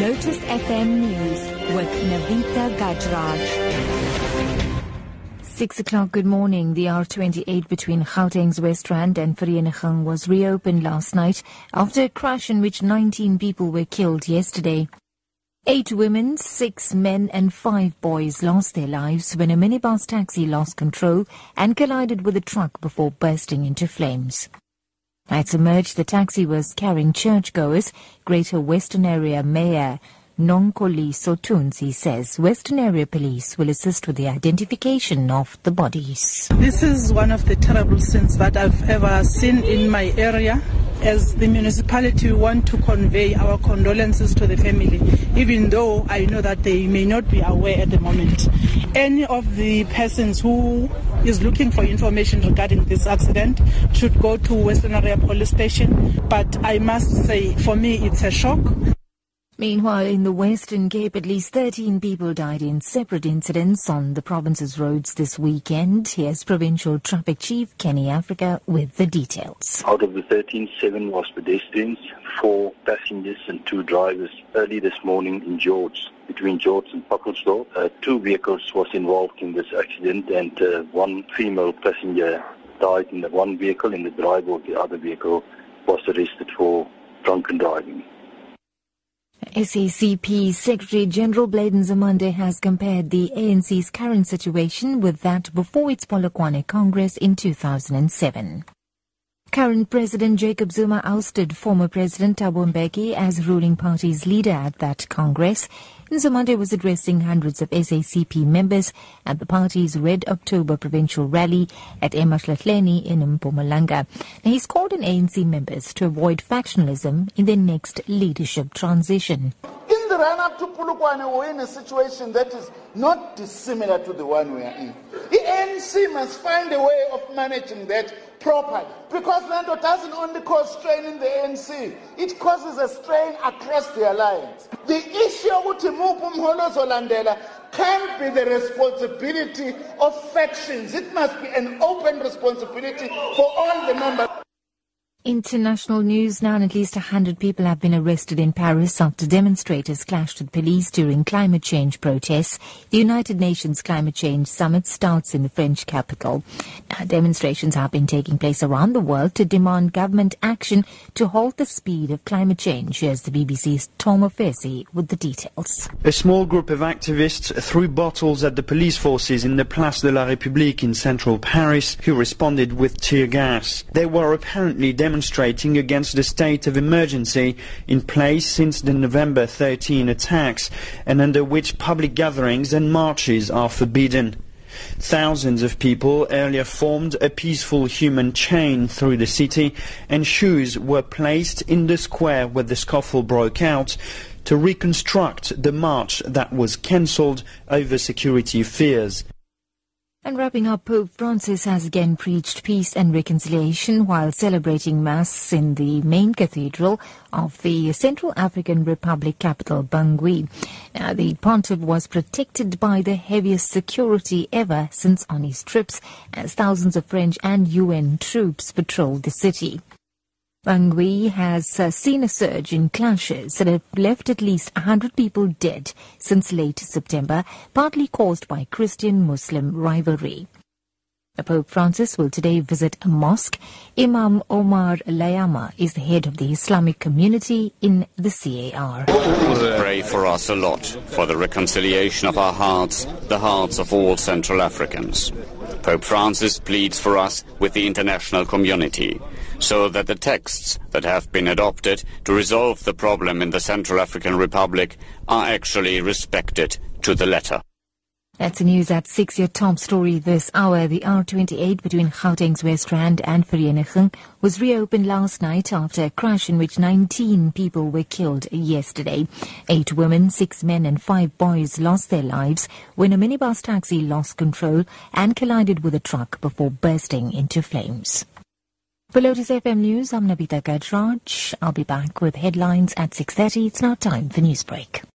Lotus FM News with Navita Gajraj. Six o'clock, good morning. The R28 between Gauteng's West Rand and Vereeniging was reopened last night after a crash in which 19 people were killed yesterday. Eight women, six men and five boys lost their lives when a minibus taxi lost control and collided with a truck before bursting into flames. It's emerged the taxi was carrying churchgoers. Greater Westonaria Mayor Nonkoli Sotunzi says Westonaria Police will assist with the identification of the bodies. This is one of the terrible sins that I've ever seen in my area. As the municipality, we want to convey our condolences to the family, even though I know that they may not be aware at the moment. Any of the persons who is looking for information regarding this accident should go to Westonaria Police Station. But I must say, for me, it's a shock. Meanwhile, in the Western Cape, at least 13 people died in separate incidents on the province's roads this weekend. Here's Provincial Traffic Chief Kenny Africa with the details. Out of the 13, seven was pedestrians, four passengers and two drivers. Early this morning in George, between George and Pacaltsdorp, uh, two vehicles was involved in this accident and uh, one female passenger died in the one vehicle and the driver of the other vehicle was arrested for drunken driving. SACP Secretary General Blade Nzimande has compared the ANC's current situation with that before its Polokwane Congress in 2007. Current President Jacob Zuma ousted former President Thabo Mbeki as ruling party's leader at that Congress. Nzimande was addressing hundreds of SACP members at the party's Red October provincial rally at eMalahleni in Mpumalanga. Now, he's called on ANC members to avoid factionalism in their next leadership transition. The run-up to Polokwane, we're in a situation that is not dissimilar to the one we are in. The ANC must find a way of managing that properly. Because Lando doesn't only cause strain in the ANC, it causes a strain across the alliance. The issue of Landela can't be the responsibility of factions. It must be an open responsibility for all the members. International news now, at least 100 people have been arrested in Paris after demonstrators clashed with police during climate change protests. The United Nations Climate Change Summit starts in the French capital. Now, demonstrations have been taking place around the world to demand government action to halt the speed of climate change. Here's the BBC's Tom Ofesi with the details. A small group of activists threw bottles at the police forces in the Place de la République in central Paris, who responded with tear gas. They were apparently demonstrating demonstrating against the state of emergency in place since the November 13 attacks and under which public gatherings and marches are forbidden. Thousands of people earlier formed a peaceful human chain through the city and shoes were placed in the square where the scuffle broke out to reconstruct the march that was cancelled over security fears. And wrapping up, Pope Francis has again preached peace and reconciliation while celebrating Mass in the main cathedral of the Central African Republic capital, Bangui. Now, the pontiff was protected by the heaviest security ever since on his trips as thousands of French and UN troops patrolled the city. Bangui has uh, seen a surge in clashes that have left at least 100 people dead since late September, partly caused by Christian-Muslim rivalry. Pope Francis will today visit a mosque. Imam Omar Layama is the head of the Islamic community in the CAR. Pray for us a lot, for the reconciliation of our hearts, the hearts of all Central Africans. Pope Francis pleads for us with the international community so that the texts that have been adopted to resolve the problem in the Central African Republic are actually respected to the letter. That's the news at 6, your top story this hour. The R28 between Gauteng's West Rand and Vereeniging was reopened last night after a crash in which 19 people were killed yesterday. Eight women, six men and five boys lost their lives when a minibus taxi lost control and collided with a truck before bursting into flames. For Lotus FM News, I'm Navita Gajraj. I'll be back with headlines at 6.30. It's now time for Newsbreak.